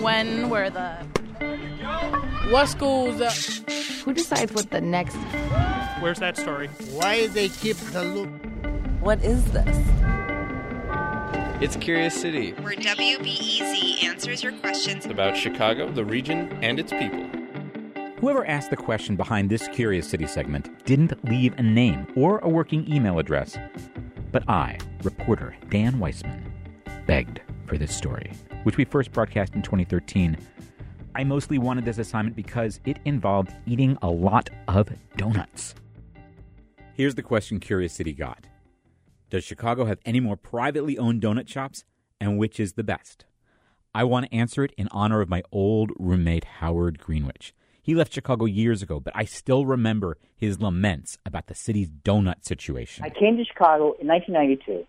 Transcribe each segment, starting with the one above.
When were the. What schools? Uh, Who decides what the next. where's that story? Why they keep the loop? What is this? It's Curious City. where WBEZ answers your questions about Chicago, the region, and its people. Whoever asked the question behind this Curious City segment didn't leave a name or a working email address. But I, reporter Dan Weissman, begged for this story, which we first broadcast in 2013. I mostly wanted this assignment because it involved eating a lot of donuts. Here's the question Curious City got Does Chicago have any more privately owned donut shops, and which is the best? I want to answer it in honor of my old roommate, Howard Greenwich. He left Chicago years ago, but I still remember his laments about the city's donut situation. I came to Chicago in 1992,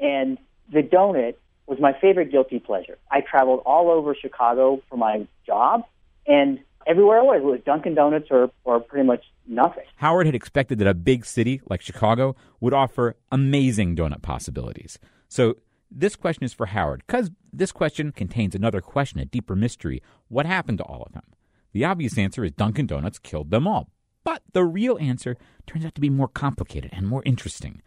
and the donut was my favorite guilty pleasure. I traveled all over Chicago for my job, and everywhere I was, it was Dunkin' Donuts or, or pretty much nothing. Howard had expected that a big city like Chicago would offer amazing donut possibilities. So this question is for Howard, because this question contains another question, a deeper mystery. What happened to all of them? The obvious answer is Dunkin' Donuts killed them all. But the real answer turns out to be more complicated and more interesting.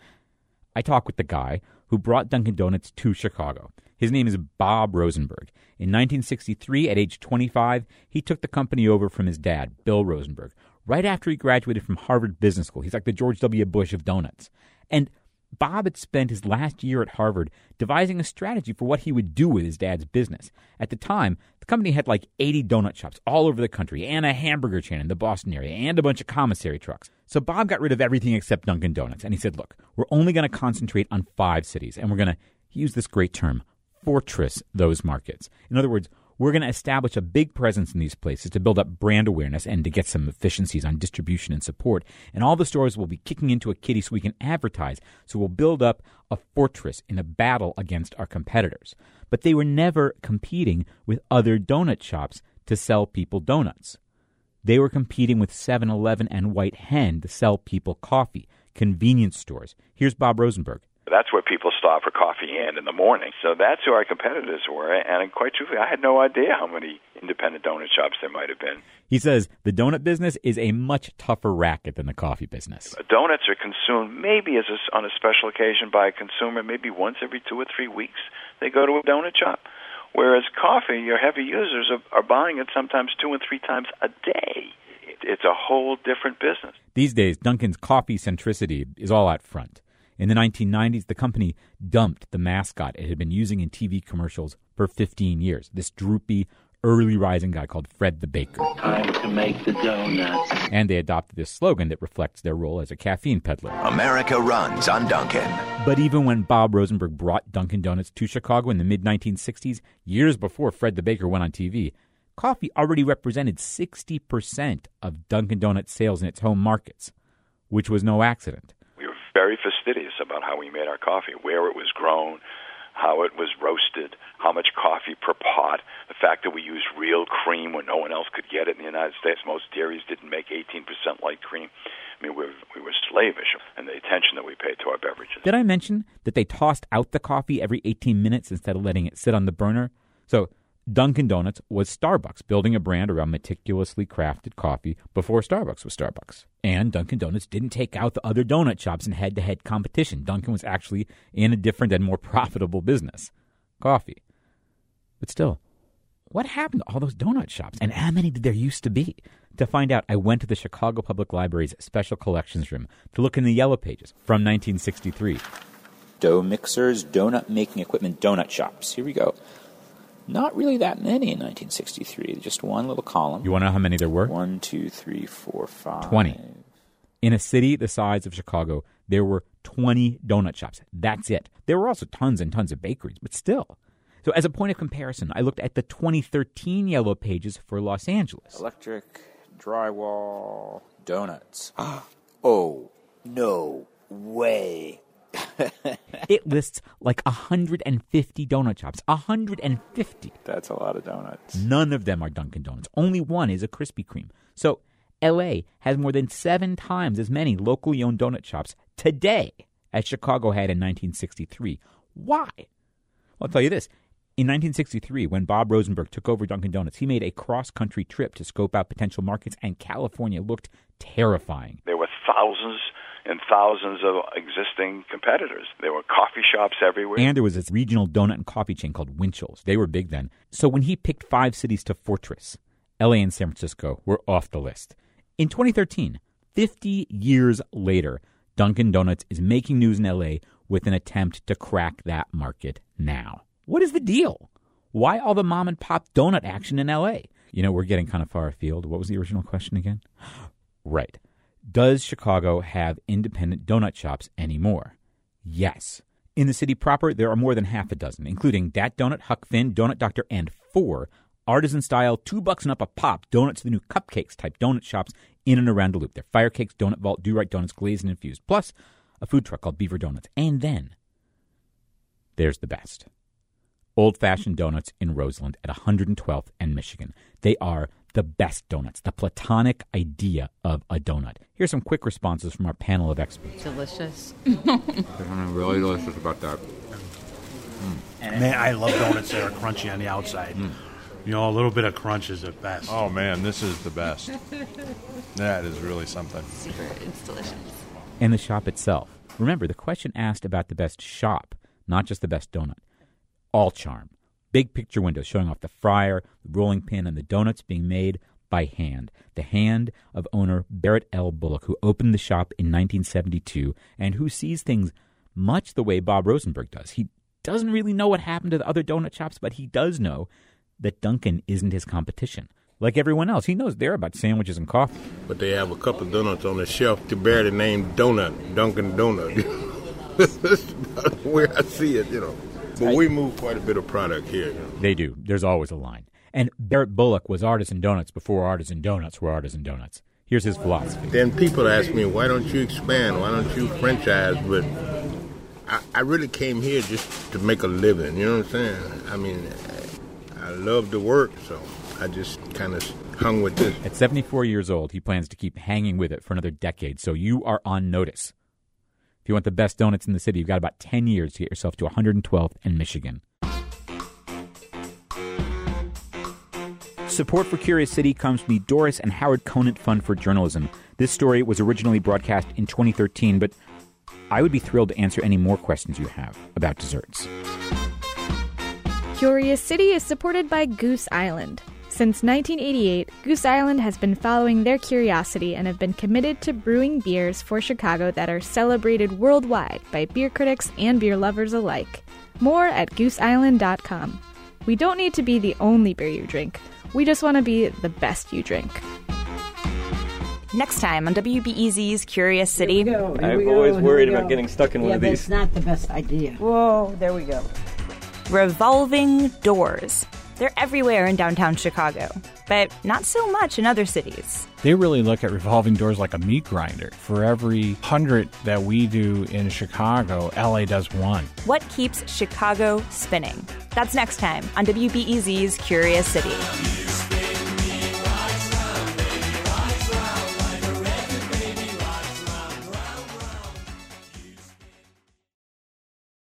I talk with the guy who brought Dunkin' Donuts to Chicago. His name is Bob Rosenberg. In 1963, at age 25, he took the company over from his dad, Bill Rosenberg, right after he graduated from Harvard Business School. He's like the George W. Bush of donuts. And Bob had spent his last year at Harvard devising a strategy for what he would do with his dad's business. At the time, the company had like 80 donut shops all over the country, and a hamburger chain in the Boston area, and a bunch of commissary trucks. So Bob got rid of everything except Dunkin' Donuts, and he said, Look, we're only going to concentrate on five cities, and we're going to use this great term fortress those markets. In other words, we're going to establish a big presence in these places to build up brand awareness and to get some efficiencies on distribution and support. And all the stores will be kicking into a kitty so we can advertise. So we'll build up a fortress in a battle against our competitors. But they were never competing with other donut shops to sell people donuts. They were competing with 7 Eleven and White Hen to sell people coffee, convenience stores. Here's Bob Rosenberg. That's where people stop for coffee and in the morning. So that's who our competitors were. And quite truthfully, I had no idea how many independent donut shops there might have been. He says the donut business is a much tougher racket than the coffee business. Uh, donuts are consumed maybe as a, on a special occasion by a consumer, maybe once every two or three weeks. They go to a donut shop. Whereas coffee, your heavy users are, are buying it sometimes two and three times a day. It, it's a whole different business. These days, Dunkin's coffee centricity is all out front. In the 1990s, the company dumped the mascot it had been using in TV commercials for 15 years. This droopy, early rising guy called Fred the Baker. Time to make the donuts. And they adopted this slogan that reflects their role as a caffeine peddler. America runs on Dunkin'. But even when Bob Rosenberg brought Dunkin' Donuts to Chicago in the mid 1960s, years before Fred the Baker went on TV, coffee already represented 60% of Dunkin' Donuts sales in its home markets, which was no accident. Very fastidious about how we made our coffee, where it was grown, how it was roasted, how much coffee per pot, the fact that we used real cream when no one else could get it in the United States. Most dairies didn't make 18% light cream. I mean, we were, we were slavish in the attention that we paid to our beverages. Did I mention that they tossed out the coffee every 18 minutes instead of letting it sit on the burner? So Dunkin' Donuts was Starbucks, building a brand around meticulously crafted coffee before Starbucks was Starbucks. And Dunkin' Donuts didn't take out the other donut shops in head to head competition. Dunkin' was actually in a different and more profitable business coffee. But still, what happened to all those donut shops? And how many did there used to be? To find out, I went to the Chicago Public Library's Special Collections Room to look in the yellow pages from 1963. Dough mixers, donut making equipment, donut shops. Here we go. Not really that many in 1963. Just one little column. You want to know how many there were? One, two, three, four, five. 20. In a city the size of Chicago, there were 20 donut shops. That's it. There were also tons and tons of bakeries, but still. So, as a point of comparison, I looked at the 2013 yellow pages for Los Angeles. Electric, drywall, donuts. oh, no way. it lists like 150 donut shops. 150. That's a lot of donuts. None of them are Dunkin' Donuts. Only one is a Krispy Kreme. So LA has more than seven times as many locally owned donut shops today as Chicago had in 1963. Why? Well, I'll tell you this In 1963, when Bob Rosenberg took over Dunkin' Donuts, he made a cross country trip to scope out potential markets, and California looked terrifying. There were thousands and thousands of existing competitors. There were coffee shops everywhere. And there was this regional donut and coffee chain called Winchell's. They were big then. So when he picked five cities to fortress, LA and San Francisco were off the list. In 2013, 50 years later, Dunkin' Donuts is making news in LA with an attempt to crack that market now. What is the deal? Why all the mom and pop donut action in LA? You know, we're getting kind of far afield. What was the original question again? Right. Does Chicago have independent donut shops anymore? Yes. In the city proper, there are more than half a dozen, including Dat Donut, Huck Finn, Donut Doctor, and four artisan style, two bucks and up a pop donuts, the new cupcakes type donut shops in and around the loop. They're Firecakes, Donut Vault, Do-Rite Donuts, glazed and infused, plus a food truck called Beaver Donuts. And then there's the best. Old Fashioned Donuts in Roseland at 112th and Michigan. They are the best donuts, the platonic idea of a donut. Here's some quick responses from our panel of experts. Delicious. There's something really delicious about that. Mm. Man, I love donuts that are crunchy on the outside. Mm. You know, a little bit of crunch is the best. Oh man, this is the best. that is really something. Super, it's delicious. And the shop itself. Remember, the question asked about the best shop, not just the best donut all charm. Big picture window showing off the fryer, the rolling pin, and the donuts being made by hand. The hand of owner Buritt L. Bulloch, who opened the shop in 1972 and who sees things much the way Bob Rosenberg does. He doesn't really know what happened to the other donut shops, but he does know that Dunkin' isn't his competition. Like everyone else, he knows they're about sandwiches and coffee. But they have a couple of donuts on the shelf to bear the name Donut, Dunkin' Donut. That's about where I see it, you know. But we move quite a bit of product here. They do. There's always a line. And Buritt Bulloch was Artisan Donuts before Artisan Donuts were Artisan Donuts. Here's his philosophy. Then people ask me, why don't you expand? Why don't you franchise? But I, I really came here just to make a living. You know what I'm saying? I mean, I, I love to work, so I just kind of hung with this. At 74 years old, he plans to keep hanging with it for another decade, so you are on notice. If you want the best donuts in the city, you've got about 10 years to get yourself to 112th and Michigan. Support for Curious City comes from the Doris and Howard Conant Fund for Journalism. This story was originally broadcast in 2013, but I would be thrilled to answer any more questions you have about desserts. Curious City is supported by Goose Island. Since 1988, Goose Island has been following their curiosity and have been committed to brewing beers for Chicago that are celebrated worldwide by beer critics and beer lovers alike. More at gooseisland.com. We don't need to be the only beer you drink, we just want to be the best you drink. Next time on WBEZ's Curious City. Here Here I've always worried about getting stuck in yeah, one of these. That's not the best idea. Whoa, there we go. Revolving doors. They're everywhere in downtown Chicago, but not so much in other cities. They really look at revolving doors like a meat grinder. For every hundred that we do in Chicago, LA does one. What keeps Chicago spinning? That's next time on WBEZ's Curious City.